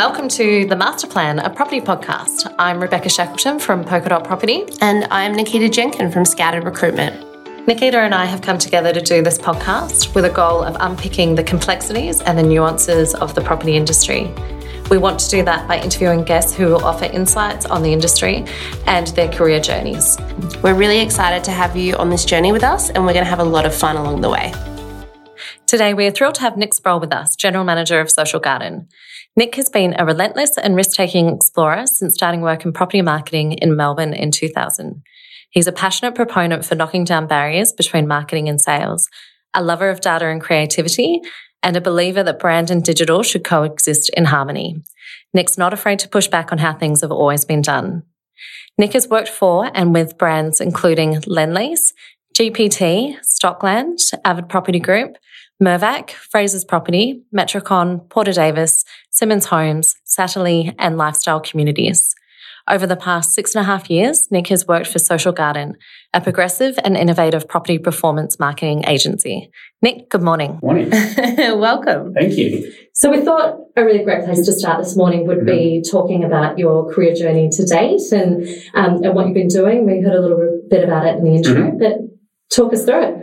Welcome to The Master Plan, a property podcast. I'm Rebecca Shackleton from Polka Dot Property. And I'm Nikita Jenkin from Scattered Recruitment. Nikita and I have come together to do this podcast with a goal of unpicking the complexities and the nuances of the property industry. We want to do that by interviewing guests who will offer insights on the industry and their career journeys. We're really excited to have you on this journey with us, and we're going to have a lot of fun along the way. Today, we are thrilled to have Nick Sproal with us, General Manager of Social Garden. Nick has been a relentless and risk taking explorer since starting work in property marketing in Melbourne in 2000. He's a passionate proponent for knocking down barriers between marketing and sales, a lover of data and creativity, and a believer that brand and digital should coexist in harmony. Nick's not afraid to push back on how things have always been done. Nick has worked for and with brands including Lendlease, GPT, Stockland, Avid Property Group, Mirvac, Frasers Property, Metricon, Porter Davis, Simonds Homes, Satterley, and Lifestyle Communities. Over the past six and a half years, Nick has worked for Social Garden, a progressive and innovative property performance marketing agency. Nick, good morning. Morning. Welcome. Thank you. So, we thought a really great place to start this morning would be talking about your career journey to date and, um, and what you've been doing. We heard a little bit about it in the intro, Mhm. but talk us through it.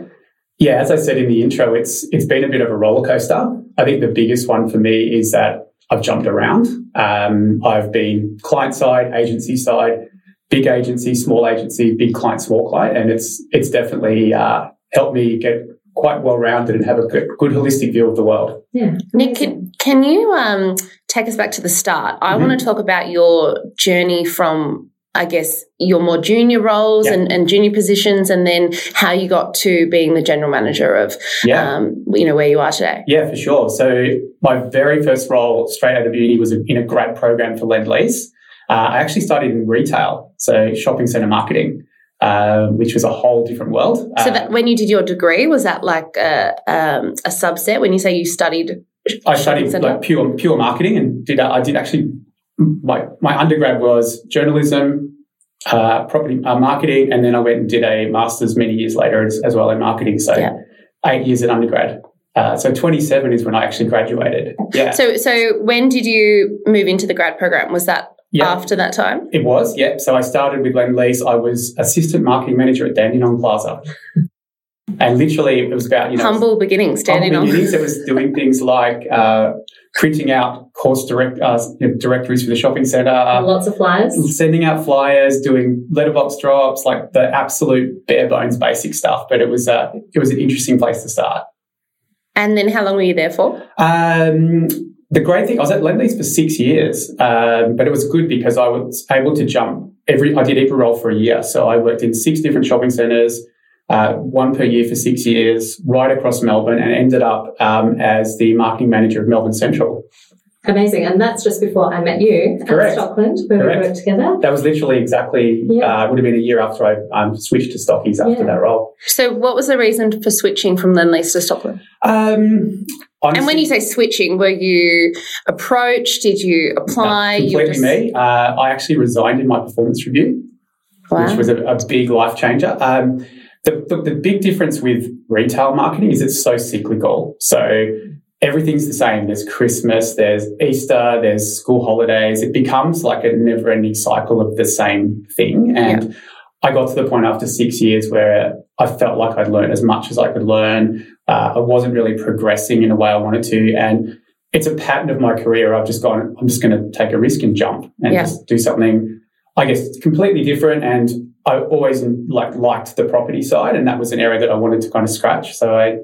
Yeah, as I said in the intro, it's it's been a bit of a roller coaster. I think the biggest one for me is that I've jumped around. Um, I've been client side, agency side, big agency, small agency, big client, small client, and it's it's definitely uh, helped me get quite well rounded and have a good, good holistic view of the world. Yeah. Nick, can, can you um, take us back to the start? I Mhm. want to talk about your journey from, I guess, your more junior roles Yeah. and, and junior positions, and then how you got to being the general manager of, Yeah. um, you know, where you are today. Yeah, for sure. So my very first role straight out of uni was in a grad program for Lendlease. Uh, I actually started in retail, so shopping centre marketing, uh, which was a whole different world. So Uh, that when you did your degree, was that like a, um, a subset? When you say you studied, I studied like pure pure marketing and did I did actually my my undergrad was journalism, uh, property uh, marketing, and then I went and did a master's many years later as, as well in marketing. So Yeah. eight years at undergrad. Uh, so 27 is when I actually graduated. Yeah, So, so when did you move into the grad program? Was that yeah. after that time? It was, yeah. So I started with Lendlease. I was assistant marketing manager at Dandenong Plaza. And literally, it was about, you know, Humble beginnings, standing humble on. beginnings. It was doing things like uh, printing out course direct, uh, you know, directories for the shopping centre, Lots of flyers. sending out flyers, doing letterbox drops, like the absolute bare bones basic stuff. But it was, uh, it was an interesting place to start. And then how long were you there for? Um, the great thing, I was at Lendlease for six years, um, but it was good because I was able to jump every, I did every role for a year. So I worked in six different shopping centres, uh, one per year for six years, right across Melbourne, and ended up um, as the marketing manager of Melbourne Central. Amazing. And that's just before I met you Correct. at Stockland, where Correct. we worked together. That was literally exactly, Yeah. uh, it would have been a year after I um, switched to Stockies after Yeah. that role. So, what was the reason for switching from Lendlease to Stockland? Um, And when you say switching, were you approached? Did you apply? No, you were completely me. Uh, I actually resigned in my performance review. Wow. which was a, a big life changer. Um, the, the, the big difference with retail marketing is it's so cyclical. So everything's the same. There's Christmas, there's Easter, there's school holidays. It becomes like a never ending cycle of the same thing. And I got to the point after six years where I felt like I'd learned as much as I could learn. Uh, I wasn't really progressing in a way I wanted to. And it's a pattern of my career. I've just gone, I'm just going to take a risk and jump and Yeah. just do something, I guess, completely different. And I always like liked the property side, and that was an area that I wanted to kind of scratch. So I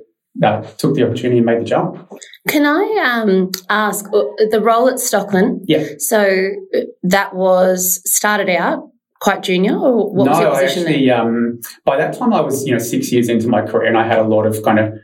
uh, took the opportunity and made the jump. Can I um, ask uh, the role at Stockland? Yeah. So uh, that was started out quite junior, or what was no, your I position actually, um, by that time, I was you know six years into my career, and I had a lot of kind of,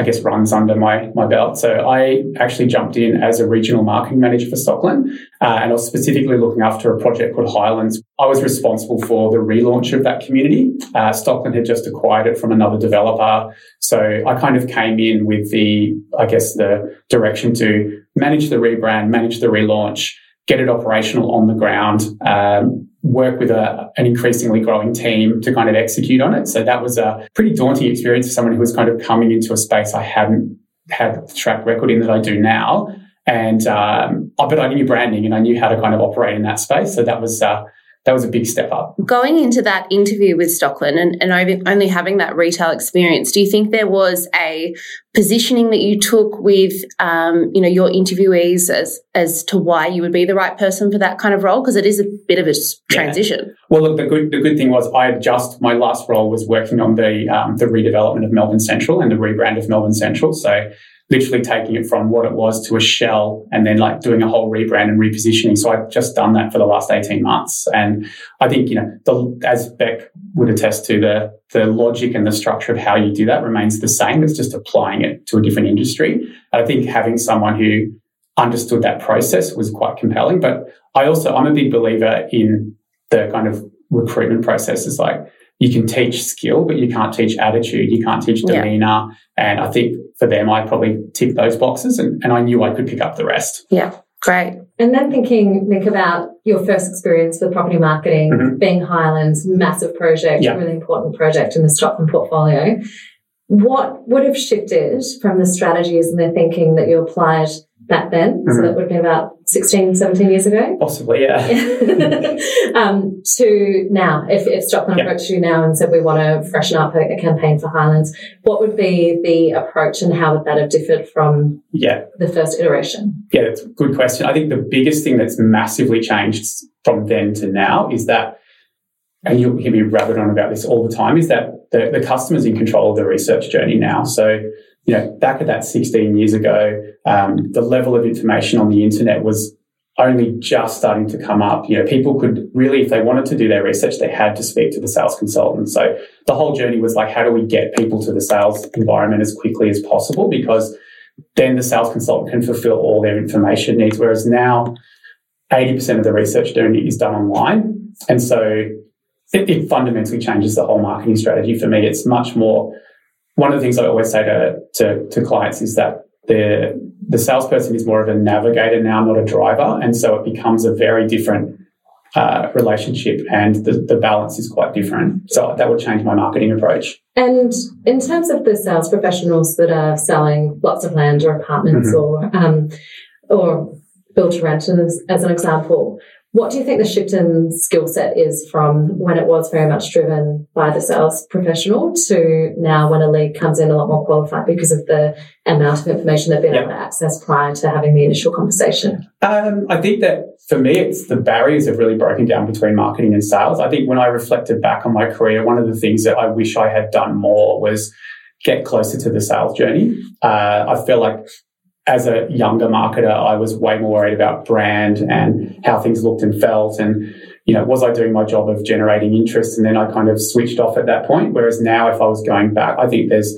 I guess, runs under my my belt. So I actually jumped in as a regional marketing manager for Stockland, uh, and I was specifically looking after a project called Highlands. I was responsible for the relaunch of that community. Uh, Stockland had just acquired it from another developer, so I kind of came in with the, I guess, the direction to manage the rebrand, manage the relaunch, get it operational on the ground. Um, work with a, an increasingly growing team to kind of execute on it. So that was a pretty daunting experience for someone who was kind of coming into a space I hadn't had the track record in that I do now. And um, but I knew branding and I knew how to kind of operate in that space. So that was uh, that was a big step up. Going into that interview with Stockland and, and only having that retail experience, do you think there was a positioning that you took with, um, you know, your interviewees as as to why you would be the right person for that kind of role? Because it is a bit of a transition. Yeah. Well, look, the good the good thing was I had just my last role was working on the um, the redevelopment of Melbourne Central and the rebrand of Melbourne Central. So literally taking it from what it was to a shell and then like doing a whole rebrand and repositioning. So I've just done that for the last 18 months. And I think, you know, the, as Beck would attest to, the, the logic and the structure of how you do that remains the same. It's just applying it to a different industry. I think having someone who understood that process was quite compelling. But I also, I'm a big believer in the kind of recruitment processes. Like you can teach skill, but you can't teach attitude. You can't teach demeanor. Yeah. And I think for them, I probably ticked those boxes and, and I knew I could pick up the rest. Yeah. Great. And then thinking, Nick, about your first experience with property marketing, mm-hmm. being Highlands, massive project, yeah. really important project in the Stockland portfolio. What would have shifted from the strategies and the thinking that you applied back then. Mm-hmm. So that would have been about 16, 17 years ago. Possibly, yeah. um, to now, if, if Stockland approached you now and said we want to freshen up a, a, campaign for Highlands, what would be the approach and how would that have differed from yeah. the first iteration? Yeah, that's a good question. I think the biggest thing that's massively changed from then to now is that and you'll hear me rabbit on about this all the time, is that the, the customer's in control of the research journey now. So you know, back at that 16 years ago, um, the level of information on the internet was only just starting to come up. You know, people could really, if they wanted to do their research, they had to speak to the sales consultant. So the whole journey was like, how do we get people to the sales environment as quickly as possible? Because then the sales consultant can fulfill all their information needs. Whereas now, 80% of the research journey is done online. And so it, it fundamentally changes the whole marketing strategy for me. It's much more one of the things I always say to, to, to clients is that the, the salesperson is more of a navigator now, not a driver. And so it becomes a very different uh, relationship and the, the balance is quite different. So that would change my marketing approach. And in terms of the sales professionals that are selling lots of land or apartments mm-hmm. or um, or build to rent as, as an example, what do you think the shift in skill set is from when it was very much driven by the sales professional to now when a lead comes in a lot more qualified because of the amount of information they've been yep. able to access prior to having the initial conversation? Um, I think that for me, it's the barriers have really broken down between marketing and sales. I think when I reflected back on my career, one of the things that I wish I had done more was get closer to the sales journey. Uh, I feel like as a younger marketer, I was way more worried about brand and how things looked and felt. And, you know, was I doing my job of generating interest? And then I kind of switched off at that point. Whereas now, if I was going back, I think there's,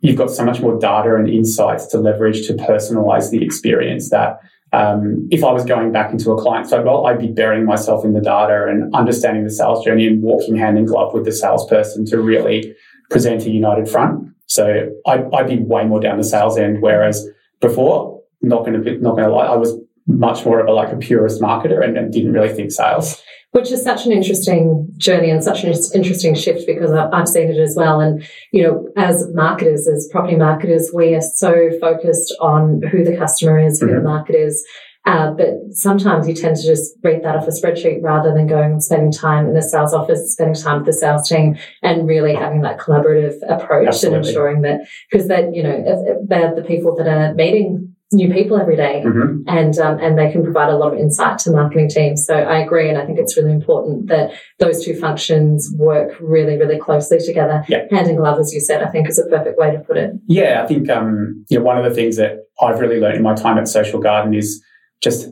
you've got so much more data and insights to leverage to personalize the experience that um, if I was going back into a client side role, I'd be burying myself in the data and understanding the sales journey and walking hand in glove with the salesperson to really present a united front. So I'd, I'd be way more down the sales end. Whereas before. Not going to be, not going to lie, I was much more of a like a purist marketer and, and, didn't really think sales. Which is such an interesting journey and such an interesting shift because I've seen it as well. And, you know, as marketers, as property marketers, we are so focused on who the customer is, who mm-hmm. the market is. Uh, but sometimes you tend to just read that off a spreadsheet rather than going and spending time in the sales office, spending time with the sales team and really having that collaborative approach Absolutely. and ensuring that, because that, you know, they're the people that are meeting new people every day mm-hmm. and um, and they can provide a lot of insight to marketing teams so i agree and i think it's really important that those two functions work really really closely together yeah. hand in glove as you said i think is a perfect way to put it yeah i think um, you know, one of the things that i've really learned in my time at social garden is just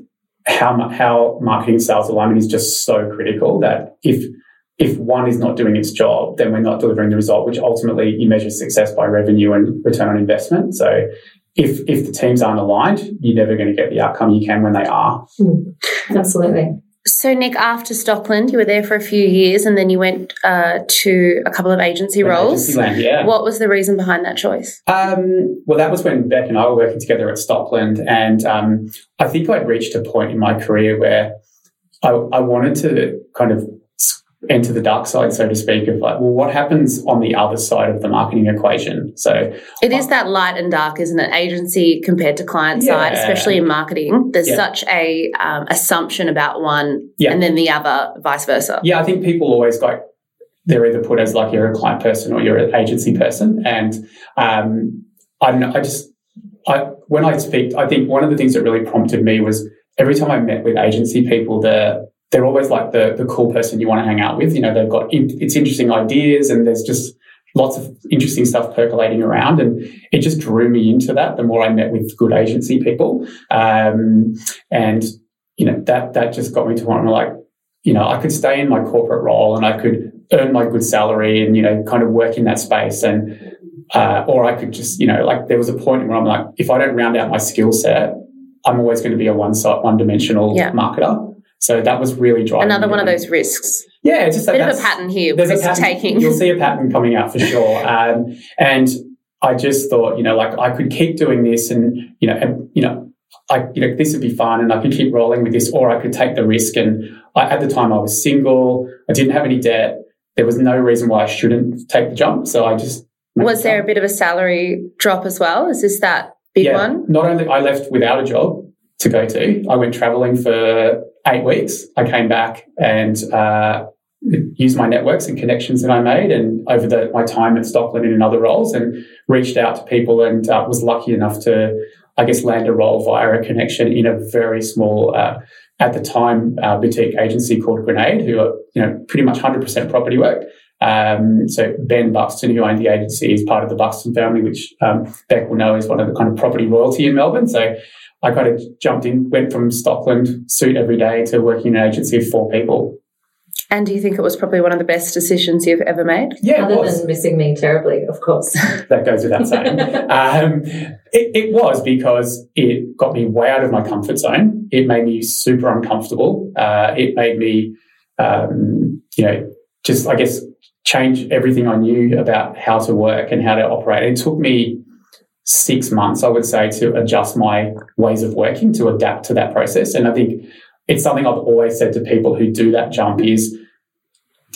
how how marketing sales alignment is just so critical that if if one is not doing its job, then we're not delivering the result, which ultimately you measure success by revenue and return on investment. So if if the teams aren't aligned, you're never going to get the outcome you can when they are. Mm, absolutely. So, Nick, after Stockland, you were there for a few years and then you went uh, to a couple of agency roles. Agency land, yeah. What was the reason behind that choice? Um, well, that was when Beck and I were working together at Stockland. And um, I think I'd reached a point in my career where I, I wanted to kind of enter the dark side, so to speak, of like, well, what happens on the other side of the marketing equation? So it is that light and dark, isn't it? Agency compared to client yeah. side, especially in marketing. There's yeah. such a um, assumption about one, yeah. and then the other, vice versa. Yeah, I think people always like they're either put as like you're a client person or you're an agency person, and um, I, I just I, when I speak, I think one of the things that really prompted me was every time I met with agency people, they're they're always like the the cool person you want to hang out with. You know, they've got in, it's interesting ideas, and there's just lots of interesting stuff percolating around, and it just drew me into that. The more I met with good agency people, um, and you know that that just got me to want to like, you know, I could stay in my corporate role and I could earn my good salary and you know kind of work in that space and uh, or I could just, you know, like there was a point where I'm like, if I don't round out my skill set, I'm always going to be a one side, one dimensional yeah. marketer. So that was really driving. Another one of those risks. Yeah, it's just a bit of a pattern here. There's a pattern, taking. You'll see a pattern coming out for sure. Um, and I just thought, you know, like I could keep doing this, and you know, and, you know, I, you know, this would be fun, and I could keep rolling with this, or I could take the risk. And I, at the time, I was single. I didn't have any debt. There was no reason why I shouldn't take the jump. So I just was there a bit of a salary drop as well? Is this that big yeah, one? Not only I left without a job to go to, I went traveling for eight weeks. I came back and uh, used my networks and connections that I made, and over the, my time at Stockland and in other roles, and reached out to people, and uh, was lucky enough to, I guess, land a role via a connection in a very small. Uh, at the time, uh, boutique agency called Grenade, who are you know pretty much 100% property work. Um, so Ben Buxton, who owned the agency, is part of the Buxton family, which um, Beck will know is one of the kind of property royalty in Melbourne. So I kind of jumped in, went from Stockland suit every day to working in an agency of four people. And do you think it was probably one of the best decisions you've ever made? Yeah, other than missing me terribly, of course. that goes without saying. um, it, it, was because it got me way out of my comfort zone. It made me super uncomfortable. Uh, it made me, um, you know, just I guess change everything I knew about how to work and how to operate. It took me six months, I would say, to adjust my ways of working to adapt to that process. And I think it's something I've always said to people who do that jump is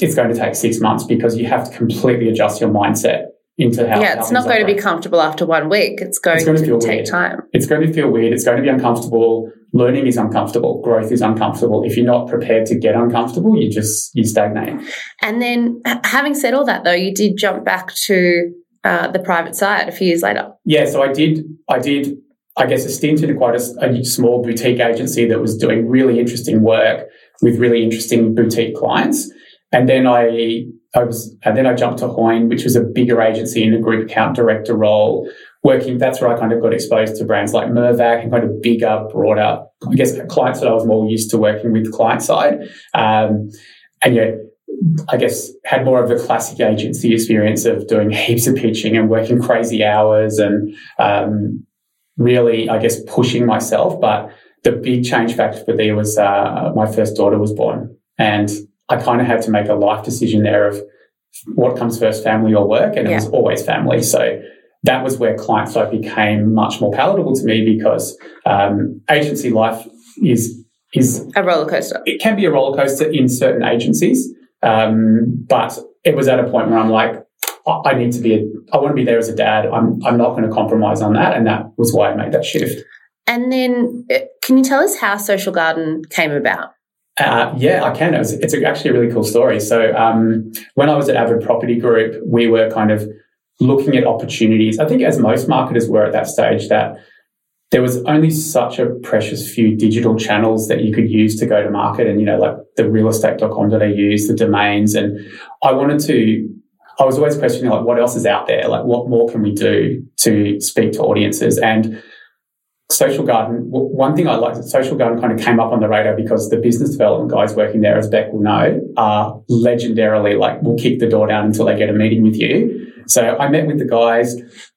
it's going to take six months because you have to completely adjust your mindset into how. Yeah, it's not going operate. to be comfortable after one week. It's going, it's going to, to take weird. time. It's going to feel weird. It's going to be uncomfortable. Learning is uncomfortable. Growth is uncomfortable. If you're not prepared to get uncomfortable, you just you stagnate. And then, having said all that, though, you did jump back to uh, the private side a few years later. Yeah, so I did. I did. I guess a stint in quite a, a small boutique agency that was doing really interesting work with really interesting boutique clients. And then I, I was, and then I jumped to Hoyne, which was a bigger agency in a group account director role, working. That's where I kind of got exposed to brands like Mirvac and kind of bigger, broader, I guess, clients that I was more used to working with client side. Um, and yet, I guess had more of a classic agency experience of doing heaps of pitching and working crazy hours and um, really, I guess, pushing myself. But the big change factor for me was uh, my first daughter was born, and I kind of had to make a life decision there of what comes first, family or work, and yeah. it was always family. So that was where client side became much more palatable to me because um, agency life is is a roller coaster. It can be a roller coaster in certain agencies, um, but it was at a point where I'm like, I need to be, a, I want to be there as a dad. I'm, I'm not going to compromise on that. And that was why I made that shift. And then, uh, can you tell us how Social Garden came about? Uh, yeah, I can. It was, it's actually a really cool story. So, um, when I was at Avid Property Group, we were kind of looking at opportunities. I think, as most marketers were at that stage, that there was only such a precious few digital channels that you could use to go to market and, you know, like the realestate.com.au, the domains. And I wanted to, I was always questioning like, what else is out there? Like, what more can we do to speak to audiences? And Social Garden, one thing I like, Social Garden kind of came up on the radar because the business development guys working there, as Beck will know, are legendarily like, will kick the door down until they get a meeting with you. So I met with the guys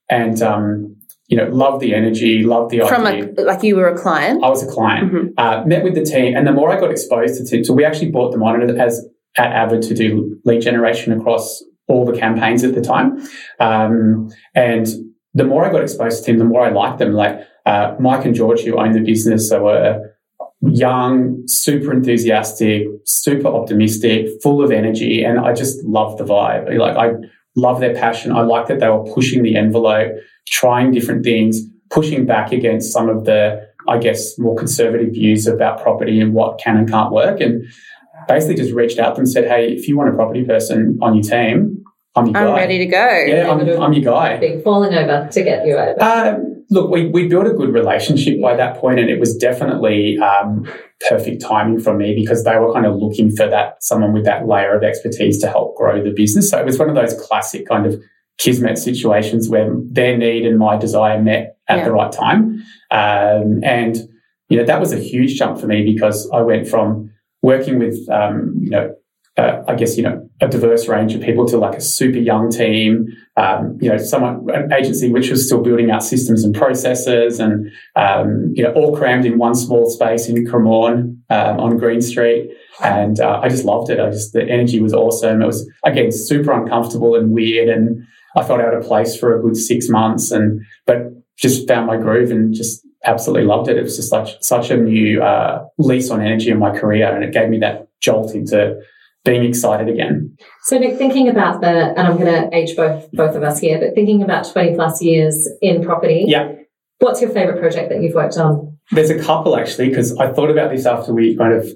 and, um, you know, love the energy, love the From idea. A, like you were a client? I was a client. Mm-hmm. Uh, met with the team, and the more I got exposed to it, so we actually bought the monitor as at Avid to do lead generation across all the campaigns at the time. Um, and the more I got exposed to him, the more I liked them. Like uh, Mike and George, who own the business, so were young, super enthusiastic, super optimistic, full of energy. And I just love the vibe. Like, I love their passion. I liked that they were pushing the envelope, trying different things, pushing back against some of the, I guess, more conservative views about property and what can and can't work. And basically just reached out to them and said, Hey, if you want a property person on your team, I'm your I'm guy. ready to go. Yeah, I'm, I'm your guy. Big falling over to get you over. Uh, look, we, we built a good relationship by that point, and it was definitely um, perfect timing for me because they were kind of looking for that someone with that layer of expertise to help grow the business. So it was one of those classic kind of kismet situations where their need and my desire met at Yeah. the right time, um, and you know that was a huge jump for me because I went from working with um, you know uh, I guess you know a diverse range of people to like a super young team. Um, you know, someone an agency which was still building out systems and processes, and um, you know, all crammed in one small space in Cremorne um, on Green Street. And uh, I just loved it. I just the energy was awesome. It was again super uncomfortable and weird, and I felt out of place for a good six months. And but just found my groove and just absolutely loved it. It was just like such a new uh, lease on energy in my career, and it gave me that jolt into being excited again. So Nick, thinking about the, and I'm going to age both both of us here, but thinking about 20 plus years in property, Yeah. what's your favorite project that you've worked on? There's a couple actually, because I thought about this after we kind of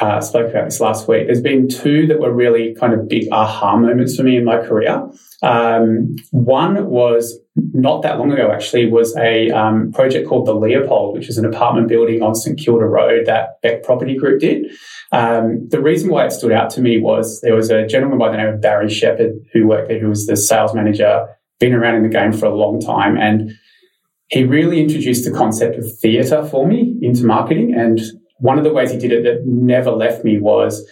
uh, spoke about this last week. There's been two that were really kind of big aha moments for me in my career. Um, one was not that long ago, actually, was a um, project called the Leopold, which is an apartment building on St Kilda Road that Beck Property Group did. Um, the reason why it stood out to me was there was a gentleman by the name of Barry Shepherd who worked there, who was the sales manager, been around in the game for a long time, and he really introduced the concept of theatre for me into marketing. And one of the ways he did it that never left me was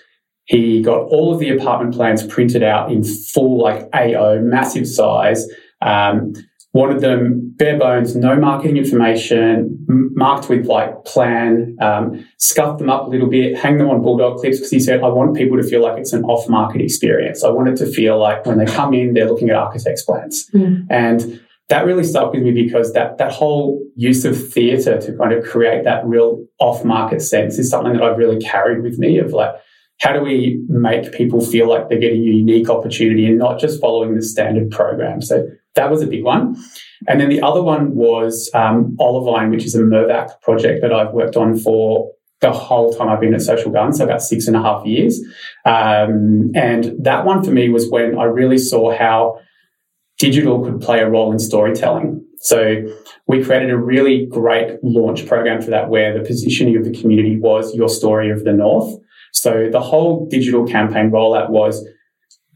he got all of the apartment plans printed out in full, like AO, massive size. Um, wanted them bare bones, no marketing information, m- marked with like plan, um, scuff them up a little bit, hang them on bulldog clips because he said, I want people to feel like it's an off market experience. I want it to feel like when they come in, they're looking at architect's plans. Mm. And that really stuck with me because that that whole use of theatre to kind of create that real off market sense is something that I've really carried with me of like how do we make people feel like they're getting a unique opportunity and not just following the standard program? So that was a big one. And then the other one was um, Olivine, which is a Mirvac project that I've worked on for the whole time I've been at Social Garden, so about six and a half years. Um, and that one for me was when I really saw how digital could play a role in storytelling. So we created a really great launch program for that where the positioning of the community was your story of the North. So the whole digital campaign rollout was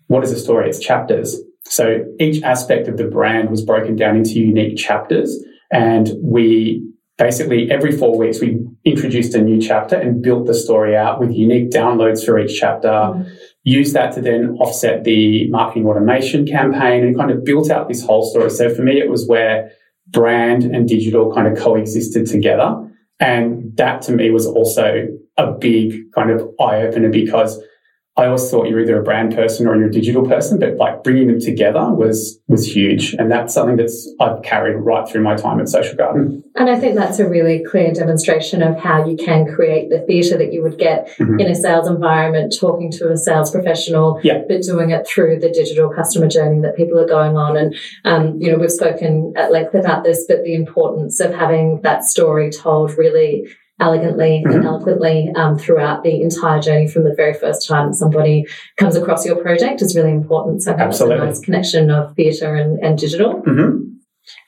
what is a story? It's chapters. So each aspect of the brand was broken down into unique chapters. And we basically every four weeks we introduced a new chapter and built the story out with unique downloads for each chapter. Mm. Use that to then offset the marketing automation campaign and kind of built out this whole story. So for me, it was where brand and digital kind of coexisted together. And that to me was also a big kind of eye opener because I always thought you're either a brand person or you're a digital person, but like bringing them together was was huge, and that's something that's I've carried right through my time at Social Garden. And I think that's a really clear demonstration of how you can create the theatre that you would get Mhm. in a sales environment, talking to a sales professional, Yeah. but doing it through the digital customer journey that people are going on. And, um, you know, we've spoken at length about this, but the importance of having that story told really elegantly and Mhm. eloquently um, throughout the entire journey from the very first time somebody comes across your project is really important. So I think Absolutely. that's a nice connection of theatre and, and digital. hmm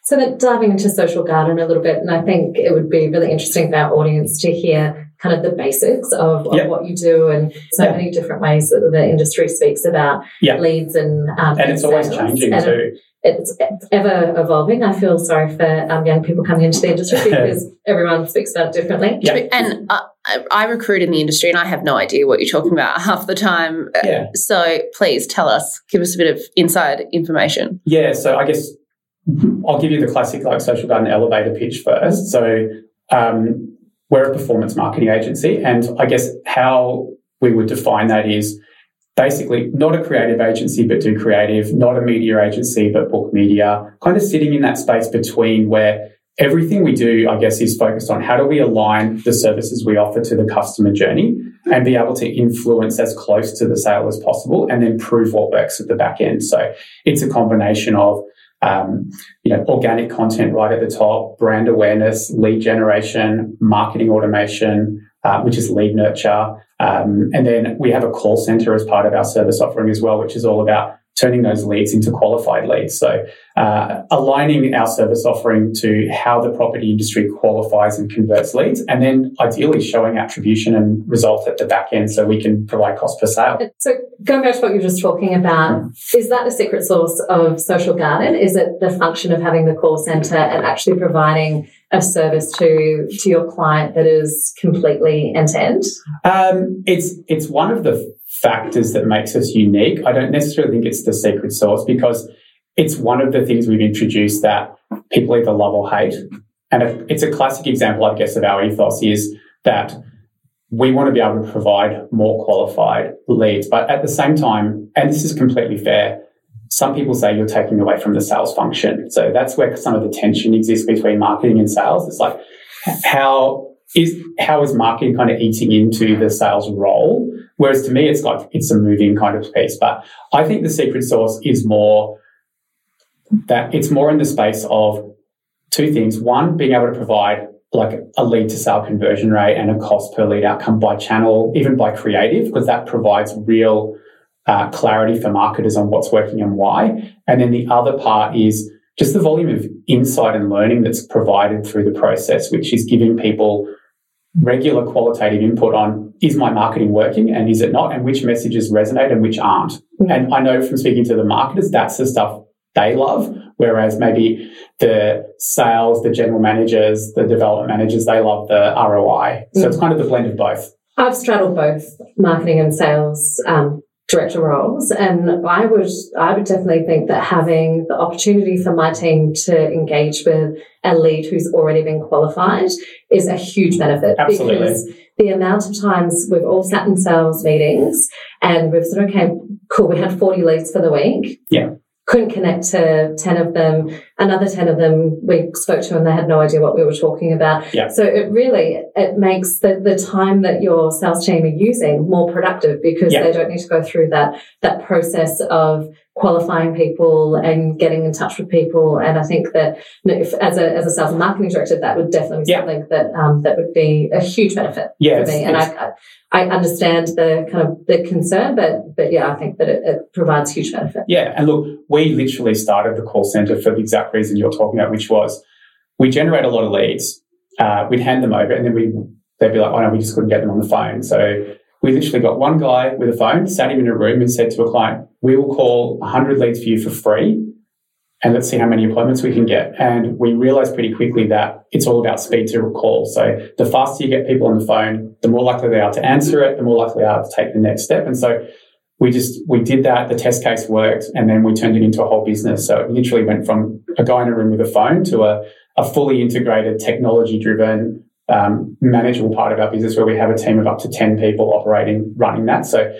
So then diving into social garden a little bit, and I think it would be really interesting for our audience to hear kind of the basics of, of Yeah. what you do and so Yeah. many different ways that the industry speaks about Yeah. leads and um, And it's always changing And too. It's ever evolving. I feel sorry for um, young people coming into the industry because everyone speaks about it differently. Yeah. And I, I recruit in the industry and I have no idea what you're talking about half the time. Uh, Yeah. So please tell us, give us a bit of inside information. Yeah, so I guess I'll give you the classic like social garden elevator pitch first. So um, we're a performance marketing agency, and I guess how we would define that is basically not a creative agency but do creative, not a media agency but book media, kind of sitting in that space between where everything we do, I guess, is focused on how do we align the services we offer to the customer journey and be able to influence as close to the sale as possible and then prove what works at the back end. So it's a combination of um, you know, organic content right at the top, brand awareness, lead generation, marketing automation, uh, which is lead nurture. Um, and then we have a call center as part of our service offering as well, which is all about turning those leads into qualified leads. So, uh, aligning our service offering to how the property industry qualifies and converts leads, and then ideally showing attribution and result at the back end so we can provide cost per sale. So, going back to what you were just talking about, is that the secret sauce of Social Garden? Is it the function of having the call center and actually providing a service to to your client that is completely end to end? Um, it's it's one of the factors that makes us unique. I don't necessarily think it's the secret sauce because it's one of the things we've introduced that people either love or hate. And it's a classic example, I guess, of our ethos is that we want to be able to provide more qualified leads. But at the same time, and this is completely fair, some people say you're taking away from the sales function. So that's where some of the tension exists between marketing and sales. It's like, how is, how is marketing kind of eating into the sales role? Whereas to me, it's like, it's a moving kind of piece. But I think the secret sauce is more that it's more in the space of two things. One, being able to provide like a lead to sale conversion rate and a cost per lead outcome by channel, even by creative, because that provides real uh, clarity for marketers on what's working and why. And then the other part is just the volume of insight and learning that's provided through the process, which is giving people regular qualitative input on is my marketing working and is it not, and which messages resonate and which aren't. Mm-hmm. And I know from speaking to the marketers, that's the stuff they love. Whereas maybe the sales, the general managers, the development managers, they love the ROI. So mm-hmm. it's kind of the blend of both. I've straddled both marketing and sales um, director roles. And I would, I would definitely think that having the opportunity for my team to engage with a lead who's already been qualified is a huge benefit. Absolutely. Because the amount of times we've all sat in sales meetings and we've said, okay, cool, we had 40 leads for the week. Yeah couldn't connect to 10 of them. Another 10 of them we spoke to and they had no idea what we were talking about. Yeah. So it really, it makes the, the time that your sales team are using more productive because yeah. they don't need to go through that, that process of qualifying people and getting in touch with people. And I think that you know, if, as a as a sales and marketing director, that would definitely be yeah. something that um, that would be a huge benefit yeah, for me. And I, I understand the kind of the concern, but but yeah, I think that it, it, provides huge benefit. Yeah, and look, we literally started the call center for the exact reason you're talking about, which was we generate a lot of leads. Uh, we'd hand them over, and then we they'd be like, "Oh no, we just couldn't get them on the phone." So we literally got one guy with a phone, sat him in a room, and said to a client, "We will call 100 leads for you for free." and let's see how many appointments we can get. And we realized pretty quickly that it's all about speed to recall. So the faster you get people on the phone, the more likely they are to answer it, the more likely they are to take the next step. And so we just, we did that. The test case worked and then we turned it into a whole business. So it literally went from a guy in a room with a phone to a, a fully integrated technology driven, um, manageable part of our business where we have a team of up to 10 people operating, running that. So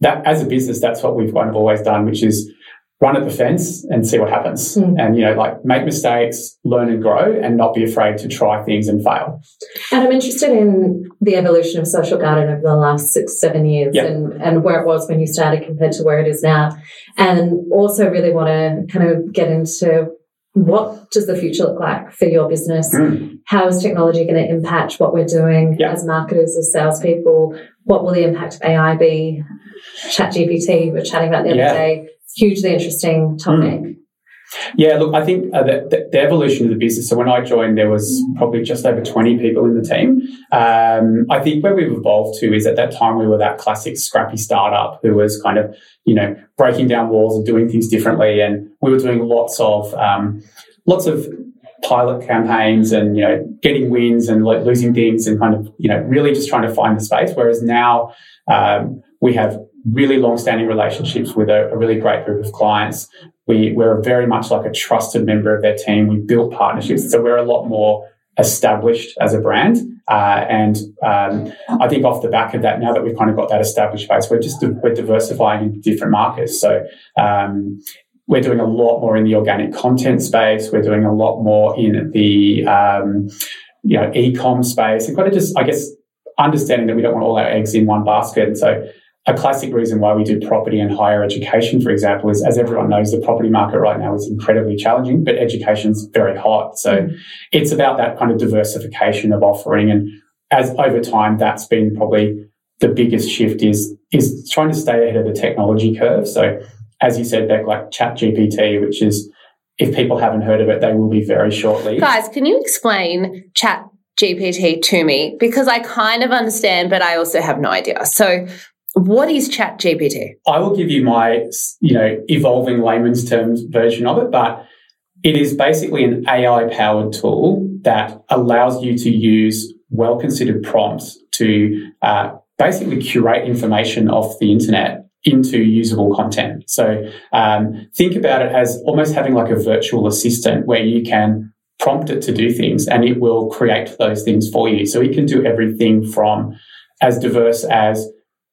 that as a business, that's what we've kind of always done, which is run at the fence and see what happens. Mm. And, you know, like make mistakes, learn and grow, and not be afraid to try things and fail. And I'm interested in the evolution of Social Garden over the last six, seven years yep. and, and where it was when you started compared to where it is now. And also really want to kind of get into what does the future look like for your business? Mm. How is technology going to impact what we're doing yep. as marketers, as salespeople? What will the impact of AI be? ChatGPT, we are chatting about the other yeah. day hugely interesting topic. Mm. Yeah, look, I think uh, the, the, evolution of the business. So when I joined, there was probably just over 20 people in the team. Um, I think where we've evolved to is at that time we were that classic scrappy startup who was kind of, you know, breaking down walls and doing things differently. And we were doing lots of, um, lots of pilot campaigns and, you know, getting wins and like losing things and kind of, you know, really just trying to find the space. Whereas now, um, we have really long-standing relationships with a, a, really great group of clients. We, we're very much like a trusted member of their team. We built partnerships, so we're a lot more established as a brand. Uh, and um, I think off the back of that, now that we've kind of got that established base, we're just we're diversifying into different markets. So um, we're doing a lot more in the organic content space. We're doing a lot more in the um, you know e-com space, and kind of just I guess understanding that we don't want all our eggs in one basket. And so a classic reason why we do property and higher education, for example, is as everyone knows, the property market right now is incredibly challenging, but education's very hot. So mm. it's about that kind of diversification of offering. And as over time, that's been probably the biggest shift is, is trying to stay ahead of the technology curve. So as you said, Beck, like Chat GPT, which is, if people haven't heard of it, they will be very shortly. Guys, can you explain Chat GPT to me? Because I kind of understand, but I also have no idea. So what is Chat GPT? I will give you my, you know, evolving layman's terms version of it, but it is basically an AI powered tool that allows you to use well considered prompts to uh, basically curate information off the internet into usable content. So um, think about it as almost having like a virtual assistant where you can prompt it to do things and it will create those things for you. So it can do everything from as diverse as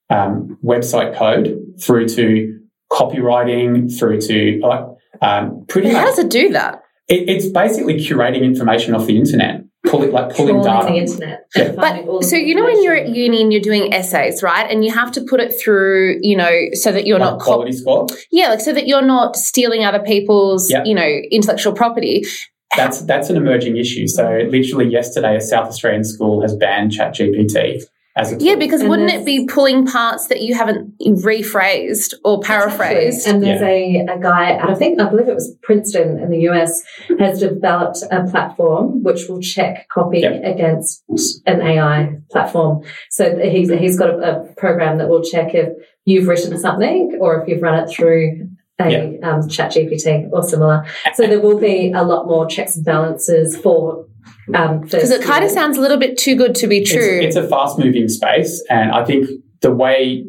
um, website code through to copywriting through to like um, pretty How much. does it do that? It, it's basically curating information off the internet. Pulling like pulling data. the internet. Yeah. But so you know when you're at uni and you're doing essays, right? And you have to put it through, you know, so that you're like not quality score. Yeah, like so that you're not stealing other people's, Yep. you know, intellectual property. That's that's an emerging issue. So literally yesterday, a South Australian school has banned ChatGPT as a tool. Yeah, because And wouldn't it be pulling parts that you haven't rephrased or paraphrased? And there's a, a guy, and I think, I believe it was Princeton in the US, has developed a platform which will check copy Yep. against an AI platform. So he's, he's got a, a program that will check if you've written something or if you've run it through a um, chat GPT or similar. So there will be a lot more checks and balances for um, Because it kind of sounds a little bit too good to be true. It's, it's a fast moving space, and I think the way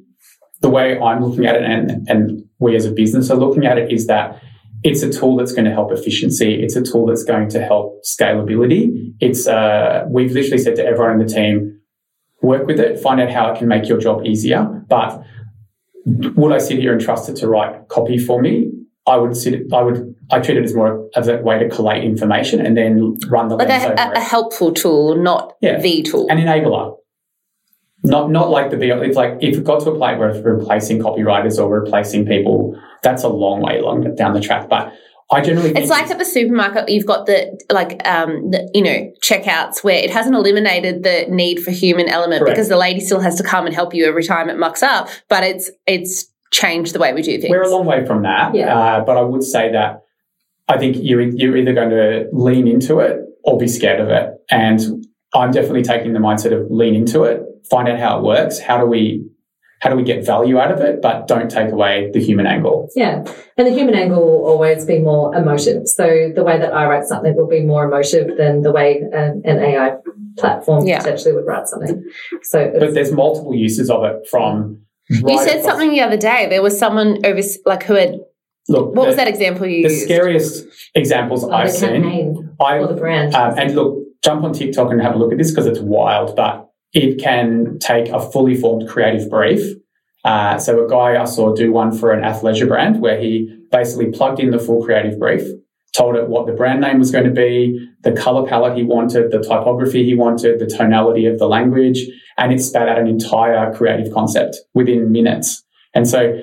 the way I'm looking at it, and and we as a business are looking at it, is that it's a tool that's going to help efficiency. It's a tool that's going to help scalability. It's uh, we've literally said to everyone in the team, work with it, find out how it can make your job easier. But would I sit here and trust it to write copy for me? I would sit. I would. I treat it as more as a way to collate information and then run the like a, a, a helpful tool, not Yeah. the tool. An enabler. Not not like the be It's like if it got to a point where it's replacing copywriters or replacing people, that's a long way long down the track. But I generally think It's like at the supermarket, you've got the like um the, you know checkouts where it hasn't eliminated the need for human element Correct. because the lady still has to come and help you every time it mucks up, but it's it's changed the way we do things. we're a long way from that. Yeah. Uh, but I would say that I think you you're either going to lean into it or be scared of it. And I'm definitely taking the mindset of lean into it, find out how it works. How do we how do we get value out of it, but don't take away the human angle? Yeah. And the human angle will always be more emotive. So the way that I write something will be more emotive than the way an, an AI platform Yeah. potentially would write something. So But there's multiple uses of it from. You said across- something the other day. There was someone over like who had Look, what was that example you The used? scariest examples or I've the seen. I or the brand. Um, and look, jump on TikTok and have a look at this because it's wild, but it can take a fully formed creative brief. Uh, so a guy I saw do one for an athleisure brand where he basically plugged in the full creative brief, told it what the brand name was going to be, the color palette he wanted, the typography he wanted, the tonality of the language, and it spat out an entire creative concept within minutes. And so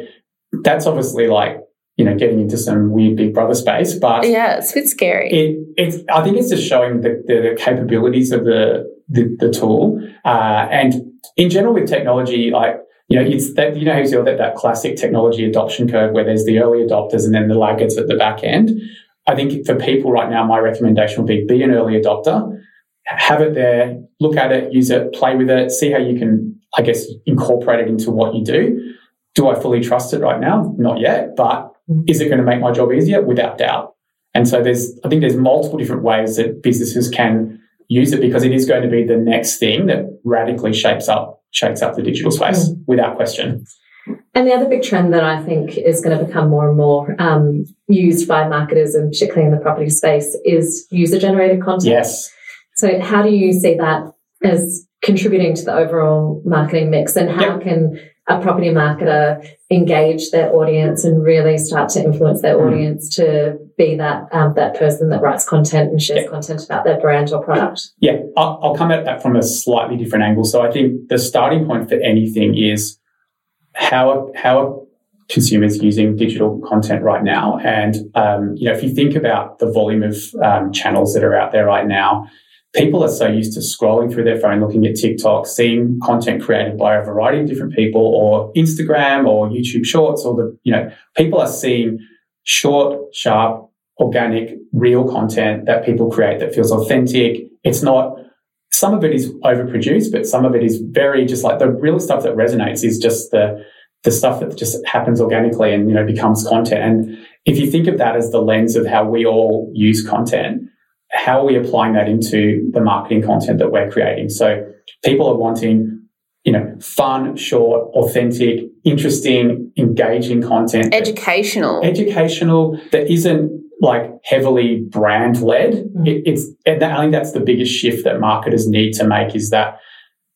that's obviously like, you know, getting into some weird big brother space, but yeah, it's a bit scary. it, it's, I think it's just showing the, the capabilities of the, the, the tool. Uh, and in general with technology, like, you know, it's that, you know, you see that, that classic technology adoption curve where there's the early adopters and then the laggards at the back end. I think for people right now, my recommendation would be be an early adopter, have it there, look at it, use it, play with it, see how you can, I guess, incorporate it into what you do. Do I fully trust it right now? Not yet, but mm-hmm. is it going to make my job easier? Without doubt. And so there's, I think there's multiple different ways that businesses can use it because it is going to be the next thing that radically shapes up, shakes up the digital space mm-hmm. without question. And the other big trend that I think is going to become more and more um, used by marketers and particularly in the property space is user generated content. Yes. So how do you see that as contributing to the overall marketing mix and how Yep. can a property marketer engage their audience and really start to influence their mm. audience to be that um, that person that writes content and shares yeah. content about their brand or product? Yeah, I'll, I'll come at that from a slightly different angle. So I think the starting point for anything is how how are consumers using digital content right now? And um, you know, if you think about the volume of um, channels that are out there right now, people are so used to scrolling through their phone, looking at TikTok, seeing content created by a variety of different people, or Instagram or YouTube Shorts, or the you know, people are seeing short, sharp, organic, real content that people create that feels authentic. It's not some of it is overproduced, but some of it is very just like the real stuff that resonates is just the the stuff that just happens organically and you know becomes content. And if you think of that as the lens of how we all use content, how are we applying that into the marketing content that we're creating? So people are wanting, you know, fun, short, authentic, interesting, engaging content. Educational. Educational that isn't like heavily brand led. Mm-hmm. It, it's, I think that's the biggest shift that marketers need to make is that,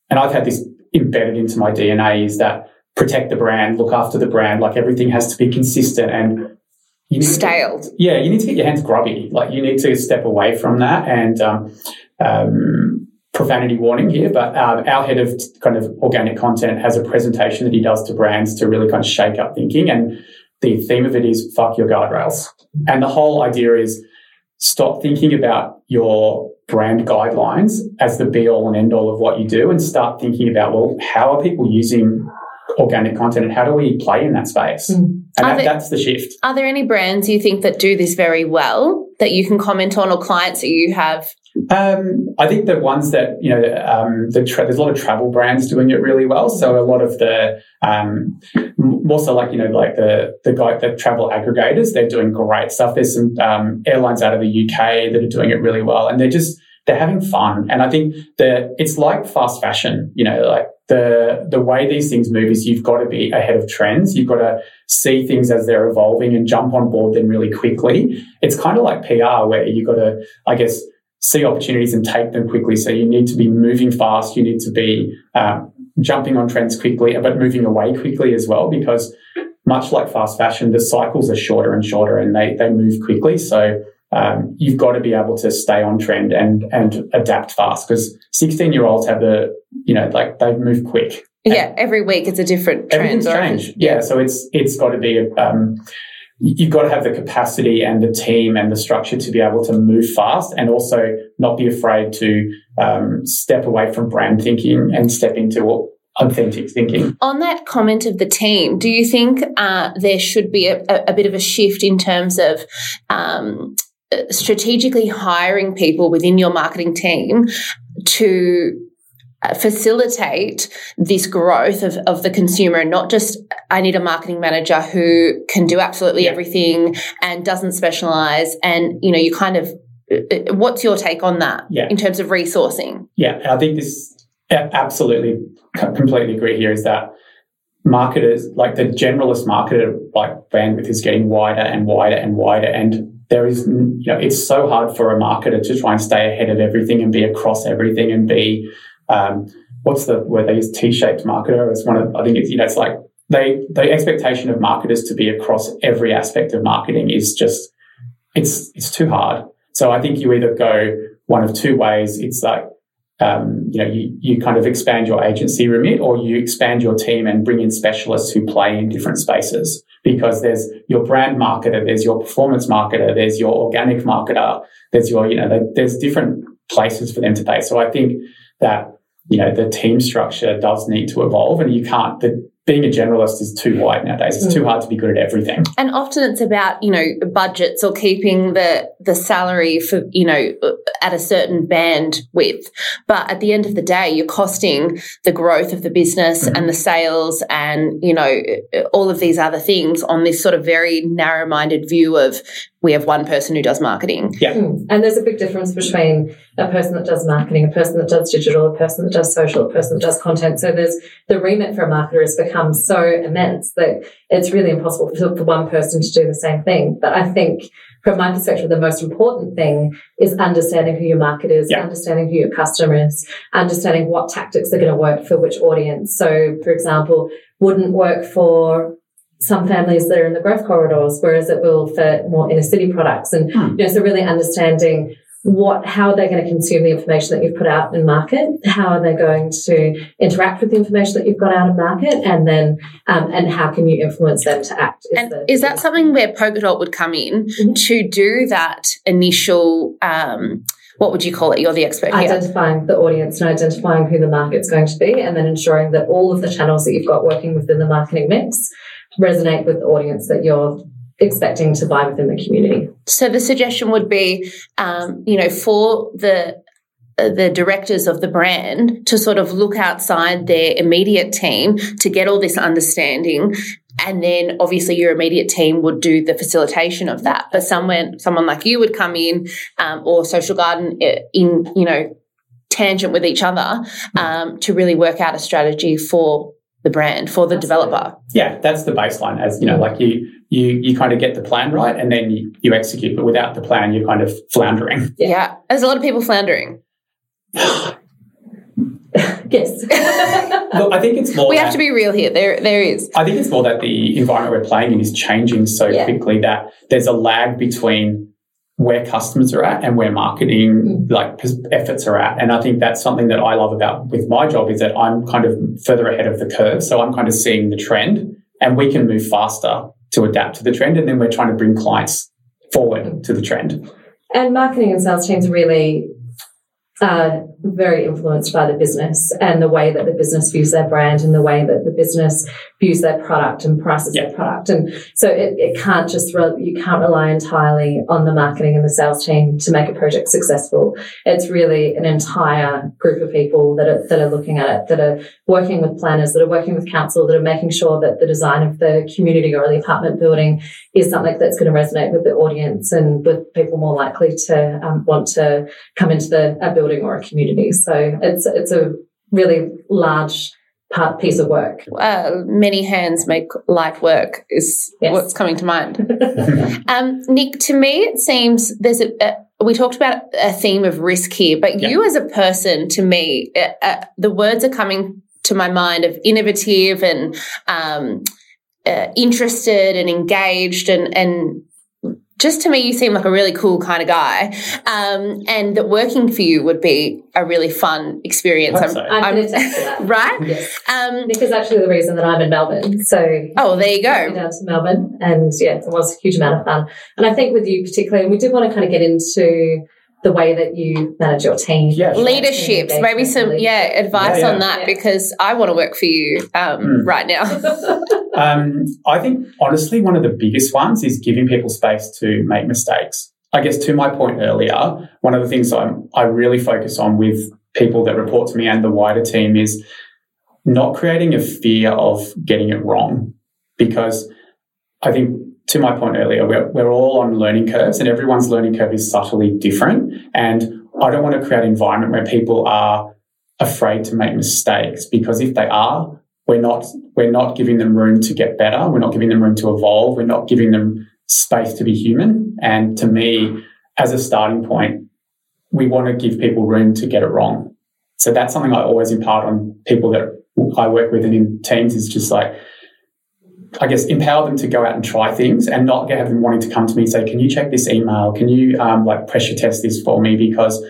and I've had this embedded into my DNA is that protect the brand, look after the brand, like everything has to be consistent and you stale. To, yeah, you need to get your hands grubby. Like you need to step away from that. And um, um, profanity warning here, but um, our head of kind of organic content has a presentation that he does to brands to really kind of shake up thinking. And the theme of it is fuck your guardrails. And the whole idea is stop thinking about your brand guidelines as the be all and end all of what you do and start thinking about, well, how are people using organic content and how do we play in that space? Mm. And that, there, that's the shift. Are there any brands you think that do this very well that you can comment on or clients that you have? Um, I think the ones that, you know, um, the tra- there's a lot of travel brands doing it really well. So a lot of the, um, more so like, you know, like the, the guy, the travel aggregators, they're doing great stuff. There's some, um, airlines out of the UK that are doing it really well and they're just, they're having fun. And I think that it's like fast fashion, you know, like the the way these things move is you've got to be ahead of trends. You've got to see things as they're evolving and jump on board them really quickly. It's kind of like PR where you've got to, I guess, see opportunities and take them quickly. So you need to be moving fast. You need to be um, jumping on trends quickly, but moving away quickly as well, because much like fast fashion, the cycles are shorter and shorter and they they move quickly. So um, you've got to be able to stay on trend and and adapt fast because 16 year olds have the you know like they move quick yeah every week it's a different trend change yeah. yeah. so it's it's got to be um, you've got to have the capacity and the team and the structure to be able to move fast and also not be afraid to um, step away from brand thinking and step into authentic thinking. On that comment of the team, do you think uh, there should be a, a, bit of a shift in terms of um, strategically hiring people within your marketing team to facilitate this growth of, of the consumer and not just I need a marketing manager who can do absolutely yeah. everything and doesn't specialize and you know you kind of uh, uh, what's your take on that yeah. in terms of resourcing yeah I think this absolutely completely agree here is that marketers like the generalist marketer like bandwidth is getting wider and wider and wider and there is, you know, it's so hard for a marketer to try and stay ahead of everything and be across everything and be, um, what's the word they use? T-shaped marketer. It's one of, I think it's, you know, it's like they, the expectation of marketers to be across every aspect of marketing is just, it's, it's too hard. So I think you either go one of two ways. It's like, um, you know, you, you kind of expand your agency remit or you expand your team and bring in specialists who play in different spaces because there's your brand marketer, there's your performance marketer, there's your organic marketer, there's your, you know, there's different places for them to play. So I think that, you know, the team structure does need to evolve and you can't, the, being a generalist is too wide nowadays. It's mm. too hard to be good at everything. And often it's about, you know, budgets or keeping the the salary for, you know, at a certain band width. But at the end of the day, you're costing the growth of the business mm. and the sales and, you know, all of these other things on this sort of very narrow-minded view of we have one person who does marketing. Yeah. Mm. And there's a big difference between a person that does marketing, a person that does digital, a person that does social, a person that does content. So there's the remit for a marketer has become so immense that it's really impossible for, for one person to do the same thing. But I think from my perspective, the most important thing is understanding who your market is, Yeah. understanding who your customer is, understanding what tactics are going to work for which audience. So, for example, wouldn't work for some families that are in the growth corridors, whereas it will for more inner city products. And Hmm. you know, so really understanding what how are they going to consume the information that you've put out in market how are they going to interact with the information that you've got out in market and then um, and how can you influence them to act And the- is that something where Polkadot would come in Mhm. to do that initial, um, what would you call it? You're the expert here. identifying the audience and identifying who the market's going to be, and then ensuring that all of the channels that you've got working within the marketing mix resonate with the audience that you're expecting to buy within the community. So the suggestion would be, um, you know, for the uh, the directors of the brand to sort of look outside their immediate team to get all this understanding. And then obviously your immediate team would do the facilitation of that. But someone, someone like you would come in, um, or Social Garden uh, in, you know, tangent with each other um, to really work out a strategy for the brand, for the developer. Yeah, that's the baseline. As you know, like you you you kind of get the plan right, and then you, you execute. But without the plan, you're kind of floundering. Yeah. Yeah. There's a lot of people floundering. yes. Look, I think it's more. We that, have to be real here. There, there is. I think it's more that the environment we're playing in is changing so Yeah. quickly that there's a lag between where customers are at and where marketing mm. like efforts are at. And I think that's something that I love about with my job is that I'm kind of further ahead of the curve. So I'm kind of seeing the trend and we can move faster to adapt to the trend. And then we're trying to bring clients forward mm. to the trend. And marketing and sales teams really are very influenced by the business and the way that the business views their brand and the way that the business views their product and prices Yeah. their product. And so it, it can't just, re- you can't rely entirely on the marketing and the sales team to make a project successful. It's really an entire group of people that are, that are looking at it, that are working with planners, that are working with council, that are making sure that the design of the community or the apartment building is something that's going to resonate with the audience and with people more likely to um, want to come into the a building or a community. So it's it's a really large part piece of work. uh, many hands make light work is Yes. what's coming to mind. um, Nick, to me, it seems there's a, a we talked about a theme of risk here, but Yeah. you as a person, to me, uh, uh, the words are coming to my mind of innovative and um, uh, interested and engaged and and just to me, you seem like a really cool kind of guy, um, and that working for you would be a really fun experience. Hope so. I'm, I'm- going to attest that. right? Yes. Um, Nick is actually the reason that I'm in Melbourne. So oh, there you go. down to Melbourne, and yeah, it was a huge amount of fun. And I think with you particularly, and we did want to kind of get into the way that you manage your team. Yeah, sure. Leaderships, maybe some yeah advice Yeah, yeah. on that Yeah. because I want to work for you um, Mm. right now. Um, I think honestly, one of the biggest ones is giving people space to make mistakes. I guess to my point earlier, one of the things I'm, I really focus on with people that report to me and the wider team is not creating a fear of getting it wrong. Because I think to my point earlier, we're, we're all on learning curves and everyone's learning curve is subtly different. And I don't want to create an environment where people are afraid to make mistakes because if they are, we're not we're not giving them room to get better. We're not giving them room to evolve. We're not giving them space to be human. And to me, as a starting point, we want to give people room to get it wrong. So that's something I always impart on people that I work with and in teams is just like, I guess, empower them to go out and try things and not have them wanting to come to me and say, can you check this email? Can you um, like pressure test this for me? Because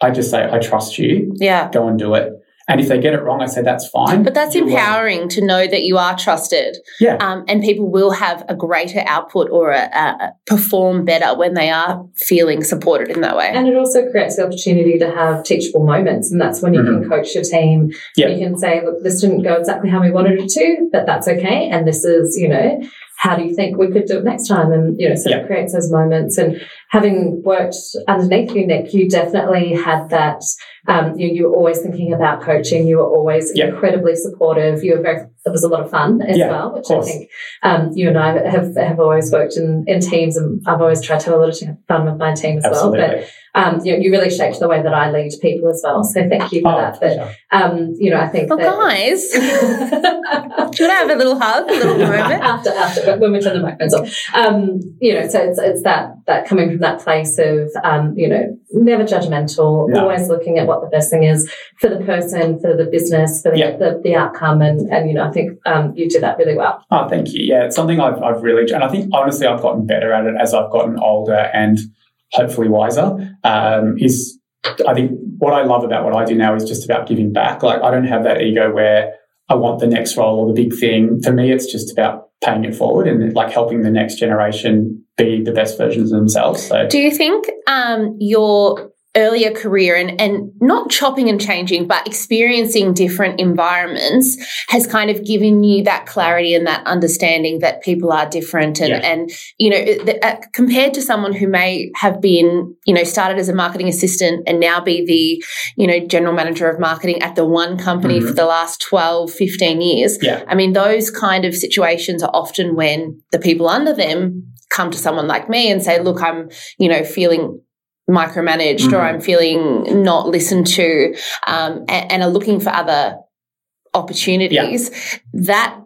I just say, I trust you, yeah, go and do it. And if they get it wrong, I say, that's fine. but that's You learn." empowering to know that you are trusted, Yeah. um, and people will have a greater output or a, a, perform better when they are feeling supported in that way. And it also creates the opportunity to have teachable moments. And that's when you can coach your team. Yeah. You can say, look, this didn't go exactly how we wanted it to, but that's okay. And this is, you know, how do you think we could do it next time? And, you know, so Yeah. it creates those moments and having worked underneath you, Nick, you definitely had that. Um, you, you were always thinking about coaching. You were always yep. incredibly supportive. You were very. It was a lot of fun as yeah, well, which I think um, you and I have have always worked in in teams, and I've always tried to have a lot of fun with my team as Absolutely. well. But um, you, know, you really shaped the way that I lead people as well. So thank you for oh, that. But, um, you know, I think well, that, guys, do you want to have a little hug, a little moment after after when we turn the microphones off? Um, you know, so it's it's that that coming from that place of um, you know, never judgmental, yeah. always looking at what the best thing is for the person, for the business, for the yeah. the, the, outcome, and and you know, I think um, you do that really well. Oh, thank you. Yeah, it's something I've I've really, and I think honestly, I've gotten better at it as I've gotten older and hopefully wiser, um, is I think what I love about what I do now is just about giving back. Like I don't have that ego where I want the next role or the big thing. For me, it's just about paying it forward and like helping the next generation be the best versions of themselves. So, do you think um, your earlier career and, and not chopping and changing, but experiencing different environments has kind of given you that clarity and that understanding that people are different. And, yeah. and you know, the, uh, compared to someone who may have been, you know, started as a marketing assistant and now be the, you know, general manager of marketing at the one company mm-hmm. for the last 12, 15 years. Yeah. I mean, those kind of situations are often when the people under them come to someone like me and say, look, I'm, you know, feeling micromanaged mm-hmm. or I'm feeling not listened to um, and, and, are looking for other opportunities, yeah. that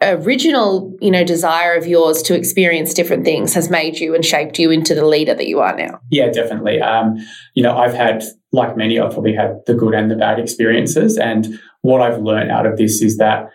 original you know desire of yours to experience different things has made you and shaped you into the leader that you are now yeah definitely um, you know i've had like many i've probably had the good and the bad experiences and what i've learned out of this is that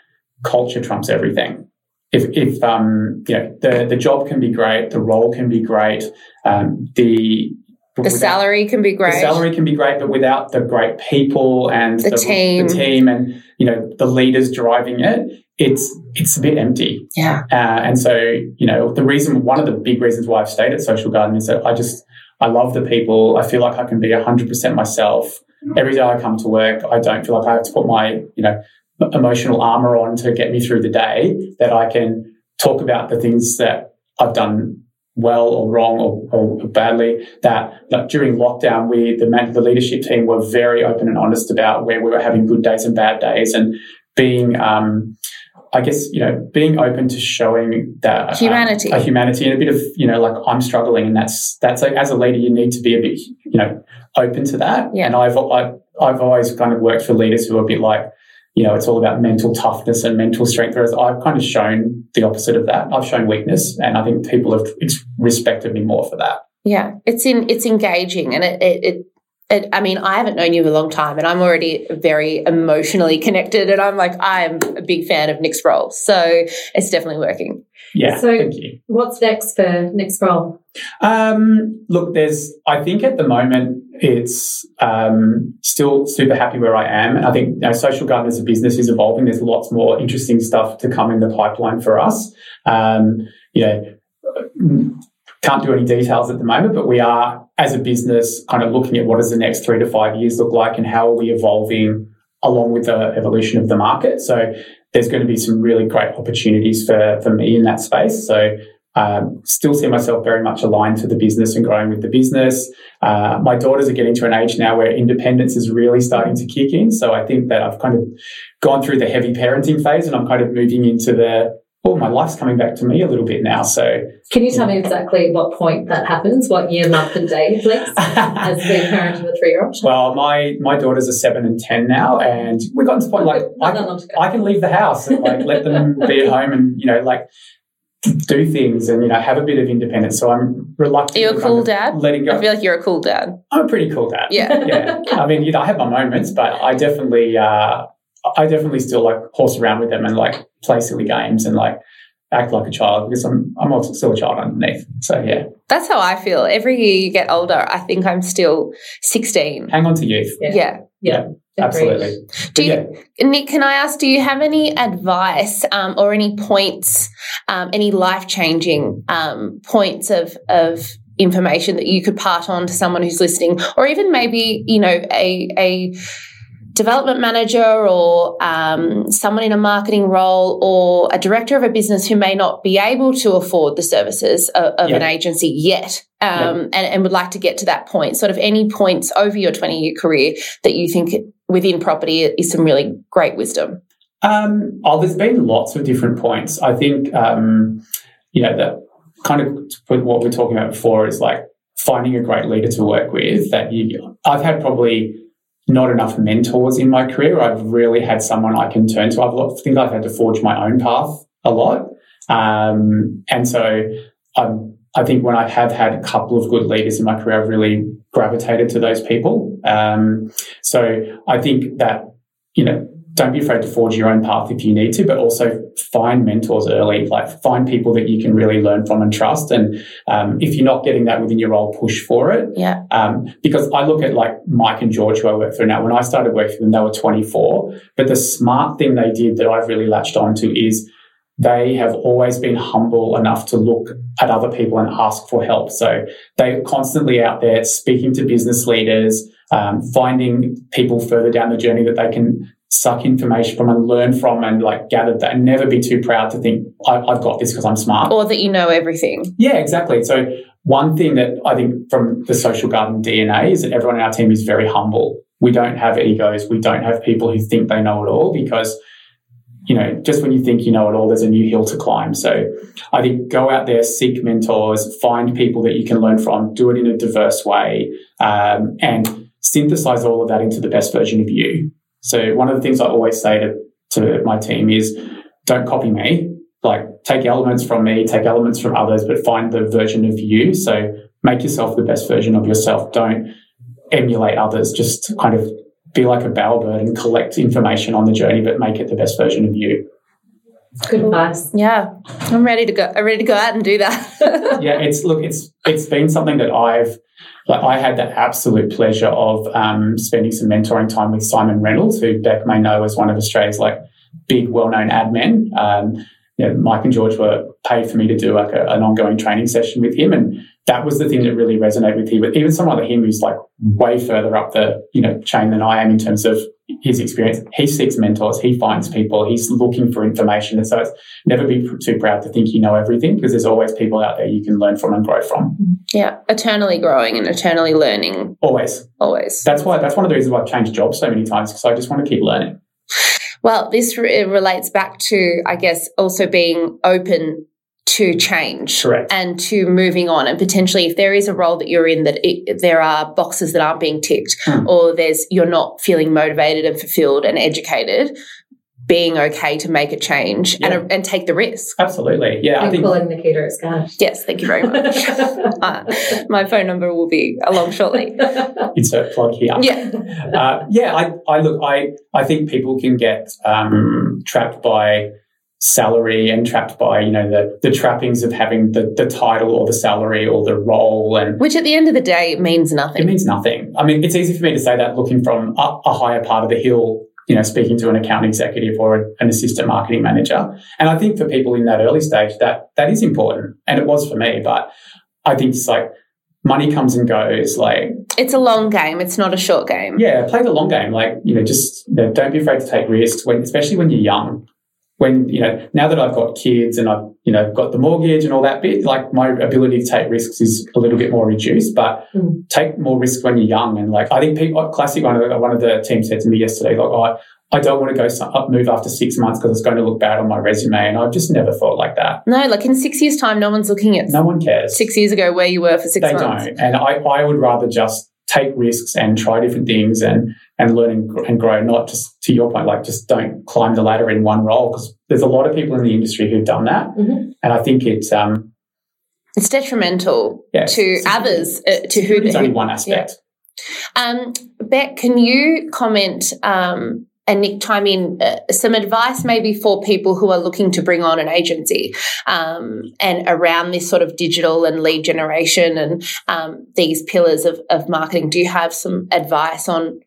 culture trumps everything if, if um, you know the, the job can be great the role can be great um, the the salary can be great. The salary can be great, but without the great people and the, the, team, the team, and you know the leaders driving it, it's it's a bit empty. Yeah. Uh, and so you know the reason, one of the big reasons why I've stayed at Social Garden is that I just I love the people. I feel like I can be hundred percent myself every day. I come to work. I don't feel like I have to put my you know emotional armor on to get me through the day. That I can talk about the things that I've done well or wrong or, or badly that like, during lockdown we the, the leadership team were very open and honest about where we were having good days and bad days and being um, I guess you know being open to showing that um, humanity, um, a humanity, and a bit of you know like I'm struggling, and that's that's like, as a leader you need to be a bit you know open to that. Yeah. And I've I, have i have always kind of worked for leaders who are a bit like you know, it's all about mental toughness and mental strength. Whereas I've kind of shown the opposite of that. I've shown weakness, and I think people have respected me more for that. Yeah, it's in it's engaging, and it, it, it it, I mean, I haven't known you in a long time, and I'm already very emotionally connected. And I'm like, I'm a big fan of Nick Sproal. so it's definitely working. Yeah. So, what's next for Nick Sproal? Um, look, there's. I think at the moment it's um, still super happy where I am. I think you know, Social Garden as a business is evolving. There's lots more interesting stuff to come in the pipeline for us. Um, you know, can't do any details at the moment, but we are, as a business, kind of looking at what does the next three to five years look like and how are we evolving along with the evolution of the market. So there's going to be some really great opportunities for, for me in that space. So um, still see myself very much aligned to the business and growing with the business. Uh, my daughters are getting to an age now where independence is really starting to kick in. So I think that I've kind of gone through the heavy parenting phase and I'm kind of moving into the oh, my life's coming back to me a little bit now. So, can you tell me exactly what point that happens? What year, month, and day, please, as the parent of a three-year-old? Well, my my daughters are seven and ten now, and we've gotten to the point like I can, I can leave the house and like let them be at home, and you know, like do things and you know have a bit of independence. So I'm reluctant. You're a cool dad. Letting go. I feel like you're a cool dad. I'm a pretty cool dad. Yeah, yeah. I mean, you know, I have my moments, but I definitely, uh, I definitely still like horse around with them and like play silly games and like act like a child because I'm I'm also still a child underneath. So yeah. That's how I feel. Every year you get older, I think I'm still 16. Hang on to youth. Yeah. Yeah. yeah. Absolutely. Do you, yeah. Nick? Can I ask? Do you have any advice um, or any points, um, any life changing um, points of of information that you could pass on to someone who's listening, or even maybe you know a a development manager or um, someone in a marketing role or a director of a business who may not be able to afford the services of, of an agency yet um, and, and would like to get to that point? Sort of any points over your 20 year career that you think within property is some really great wisdom? Um, oh, there's been lots of different points. I think, um, you know, that kind of what we are talking about before is like finding a great leader to work with. That you, I've had probably not enough mentors in my career. I've really had someone I can turn to. I've lot, think I've had to forge my own path a lot, um, and so I'm. I think when I have had a couple of good leaders in my career, I've really gravitated to those people. Um, so I think that you know don't be afraid to forge your own path if you need to, but also find mentors early. Like find people that you can really learn from and trust. And um, if you're not getting that within your role, push for it. Yeah. Um, because I look at like Mike and George, who I work for now. When I started working with them, they were 24. But the smart thing they did that I've really latched onto is they have always been humble enough to look at other people and ask for help. So they're constantly out there speaking to business leaders, um, finding people further down the journey that they can suck information from and learn from and like gather that and never be too proud to think I, I've got this because I'm smart. Or that you know everything. Yeah, exactly. So one thing that I think from the social garden DNA is that everyone in our team is very humble. We don't have egos. We don't have people who think they know it all because, you know, just when you think you know it all, there's a new hill to climb. So I think go out there, seek mentors, find people that you can learn from, do it in a diverse way, um, and synthesize all of that into the best version of you. So one of the things I always say to, to my team is don't copy me. Like take elements from me, take elements from others, but find the version of you. So make yourself the best version of yourself. Don't emulate others. Just kind of be like a bowerbird and collect information on the journey, but make it the best version of you. Good advice. Yeah. I'm ready to go. I'm ready to go out and do that. yeah, it's look, it's it's been something that I've like I had the absolute pleasure of um, spending some mentoring time with Simon Reynolds, who Beck may know as one of Australia's like big, well-known ad men. Um, you know, Mike and George were paid for me to do like a, an ongoing training session with him, and that was the thing that really resonated with him. But even someone like him who's like way further up the you know chain than I am in terms of his experience, he seeks mentors, he finds people, he's looking for information, and so it's never be too proud to think you know everything because there's always people out there you can learn from and grow from. Mm-hmm. yeah. Eternally growing and eternally learning. Always. Always. That's why. That's one of the reasons why I've changed jobs so many times because I just want to keep learning. Well, this re- relates back to, I guess, also being open to change Correct. and to moving on. And potentially, if there is a role that you're in that it, there are boxes that aren't being ticked, Hmm. or there's you're not feeling motivated and fulfilled and educated, being okay to make a change Yeah. and, and take the risk. Absolutely. Yeah. I I'm think. calling Nikita a scash. Yes, thank you very much. uh, my phone number will be along shortly. Insert plug here. Yeah. Uh, yeah. I, I look. I. I think people can get um, trapped by salary and trapped by you know the the trappings of having the the title or the salary or the role and Which at the end of the day means nothing it means nothing. I mean, it's easy for me to say that looking from a, a higher part of the hill, you know, speaking to an account executive or an assistant marketing manager. And I think for people in that early stage, that that is important, and it was for me. But I think it's like money comes and goes. Like, It's a long game. It's not a short game. yeah, play the long game. Like, you know, just you know, don't be afraid to take risks when, especially when you're young. When you know, now that I've got kids and I've you know got the mortgage and all that bit, like my ability to take risks is a little bit more reduced. But Mm. take more risks when you're young. And like I think people, classic one of the, one of the team said to me yesterday, like oh, I don't want to go some, up move after six months because it's going to look bad on my resume. And I've just never thought like that. No, like in six years' time, no one's looking at No one cares. six years ago where you were for six they months. don't. And I, I would rather just take risks and try different things and and learn and, gr- and grow. Not just to your point, like just don't climb the ladder in one role because there's a lot of people in the industry who've done that, Mhm. and I think it's um It's detrimental yeah to it's- others, uh, to who. It's only one aspect. um, Beck, can you comment? Um, and Nick, chime in uh, some advice maybe for people who are looking to bring on an agency um, and around this sort of digital and lead generation and um, these pillars of, of marketing. Do you have some advice on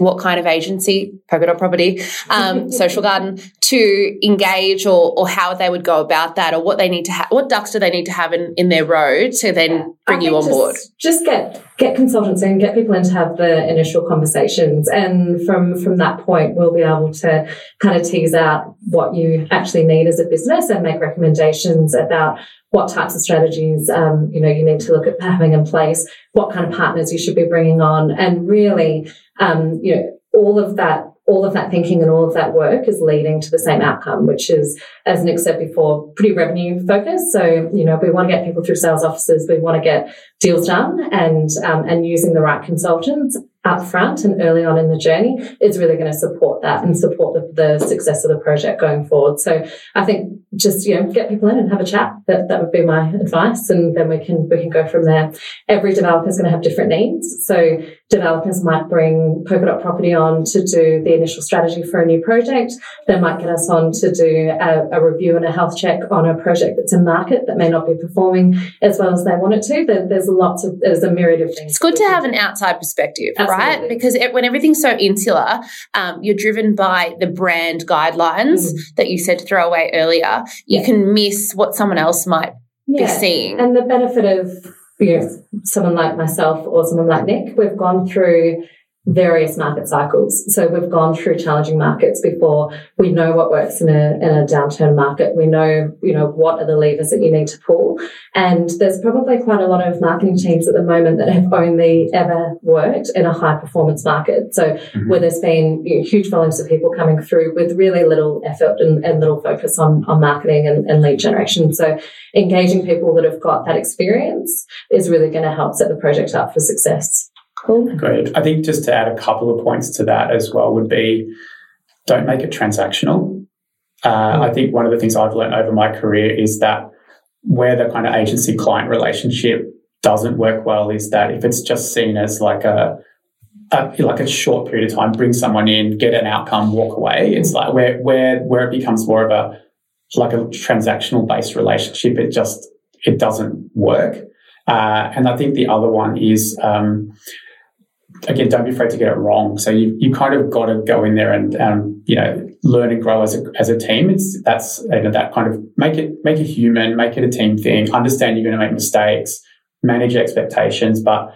what kind of agency, Polka Dot Property, um, Social Garden, to engage or, or how they would go about that or what they need to have, what ducks do they need to have in, in their road to then bring I you on board? Just, just get get consultants in, get people in to have the initial conversations. And from, from that point, we'll be able to kind of tease out what you actually need as a business and make recommendations about what types of strategies, um, you know, you need to look at having in place, what kind of partners you should be bringing on. And really, um, you know, all of that all of that thinking and all of that work is leading to the same outcome, which is, as Nick said before, pretty revenue focused. So, you know, we want to get people through sales offices, we want to get deals done and, um, and using the right consultants up front and early on in the journey is really going to support that and support the, the success of the project going forward. So I think just, you know, get people in and have a chat. That, that would be my advice. And then we can, we can go from there. Every developer is going to have different needs. So developers might bring Polkadot property on to do the initial strategy for a new project. They might get us on to do a, a review and a health check on a project that's in market that may not be performing as well as they want it to. There, there's lots of, there's a myriad of things. It's good to have an outside perspective. Absolutely right? Because it, when everything's so insular, um, you're driven by the brand guidelines mm. that you said to throw away earlier. You yeah. can miss what someone else might yeah. be seeing. And the benefit of you know, someone like myself or someone like Nick, we've gone through various market cycles. So we've gone through challenging markets before. We know what works in a, in a downturn market. We know, you know, what are the levers that you need to pull. And there's probably quite a lot of marketing teams at the moment that have only ever worked in a high performance market. So mm-hmm. where there's been you know, huge volumes of people coming through with really little effort and, and little focus on, on marketing and, and lead generation. So engaging people that have got that experience is really going to help set the project up for success. Cool. I think just to add a couple of points to that as well would be don't make it transactional. Uh, I think one of the things I've learned over my career is that where the kind of agency client relationship doesn't work well is that if it's just seen as like a, a, like a short period of time, bring someone in, get an outcome, walk away. It's like where where where it becomes more of a like a transactional based relationship. It just it doesn't work. Uh, and I think the other one is um, again, don't be afraid to get it wrong. So you you kind of got to go in there and um, you know learn and grow as a as a team. It's that's you know, that kind of make it make it human, make it a team thing. Understand you're going to make mistakes, manage expectations, but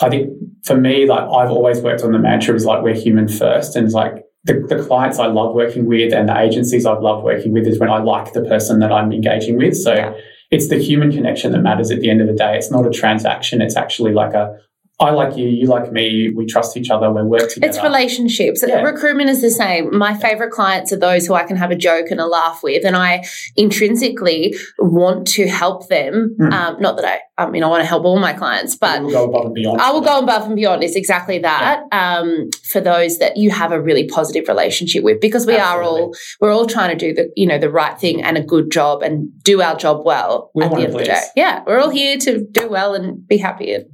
I think for me, like I've always worked on the mantra is like we're human first, and it's like the, the clients I love working with and the agencies I've loved working with is when I like the person that I'm engaging with. So. Yeah. It's the human connection that matters at the end of the day. It's not a transaction. It's actually like a, I like you, you like me, we trust each other, we work together. It's relationships. Yeah. Recruitment is the same. My favorite clients are those who I can have a joke and a laugh with, and I intrinsically want to help them. Mm. Um, not that I, I mean, I want to help all my clients, but will go above and beyond. I will go above and beyond. It's exactly that yeah. um, for those that you have a really positive relationship with, because we Absolutely. are all we're all trying to do the you know the right thing and a good job and do our job well we at the end of the day. Yeah, we're all here to do well and be happy and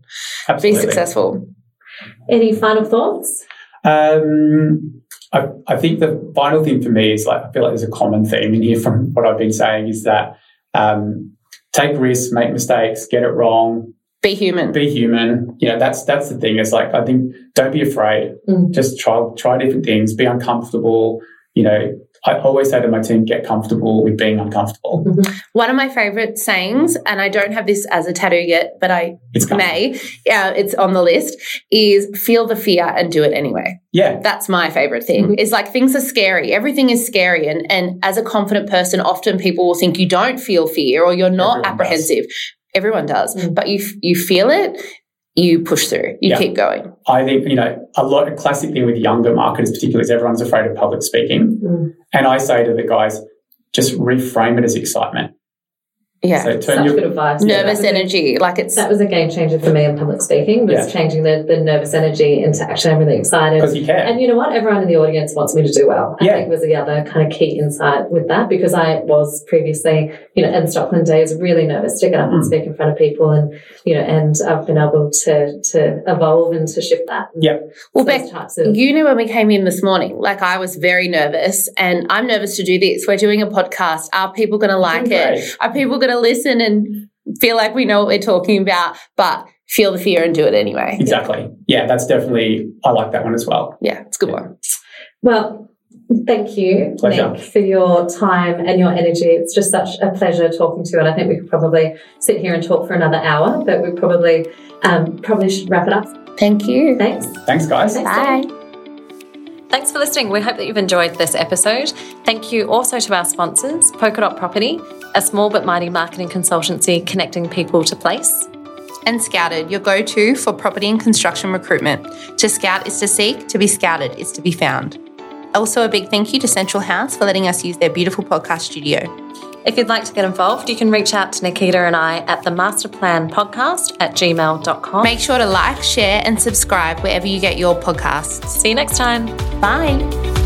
Absolutely. be successful. Any final thoughts? Um, I, I, think the final thing for me is like I feel like there's a common theme in here from what I've been saying is that um, take risks, make mistakes, get it wrong, be human. Be human. You know, that's that's the thing. It's like I think don't be afraid. Mm. Just try try different things. Be uncomfortable. You know, I always say to my team, get comfortable with being uncomfortable. Mm-hmm. One of my favorite sayings, and I don't have this as a tattoo yet, but I it's may, yeah, it's on the list, is feel the fear and do it anyway. Yeah. That's my favorite thing. Mm-hmm. Is like things are scary. Everything is scary. And and as a confident person, often people will think you don't feel fear or you're not Everyone apprehensive. Does. Everyone does. Mm-hmm. But you you feel it you push through, you yeah. keep going. I think, you know, a lot of classic thing with younger marketers, particularly, is everyone's afraid of public speaking. Mm. And I say to the guys, just reframe it as excitement. Yeah, so such your, good advice. Nervous yeah, energy, like it's that was a game changer for me in public speaking. Was yeah. changing the, the nervous energy into actually I'm really excited because you can. And you know what? Everyone in the audience wants me to do well. I yeah. think was the other kind of key insight with that because I was previously, you know, in Stockland days really nervous to get up mm. and speak in front of people, and you know, and I've been able to to evolve and to shift that. Yeah. Well, Beck, of- you knew when we came in this morning, like I was very nervous, and I'm nervous to do this. We're doing a podcast. Are people going to like it? Are people going to listen and feel like we know what we're talking about, but feel the fear and do it anyway. Exactly. Yeah, that's definitely, I like that one as well. Yeah, it's a good one. Well, Thank you, Pleasure. Nick, for your time and your energy. It's just such a pleasure talking to you. And I think we could probably sit here and talk for another hour, but we probably um, probably should wrap it up. Thank you. Thanks. Thanks, guys. Thanks, Bye. Thanks for listening. We hope that you've enjoyed this episode. Thank you also to our sponsors, Polkadot Property, a small but mighty marketing consultancy connecting people to place. And Scouted, your go to for property and construction recruitment. To scout is to seek, to be scouted is to be found. Also, a big thank you to Central House for letting us use their beautiful podcast studio. If you'd like to get involved, you can reach out to Nikita and I at the masterplan podcast at gmail.com. Make sure to like, share, and subscribe wherever you get your podcasts. See you next time. Bye.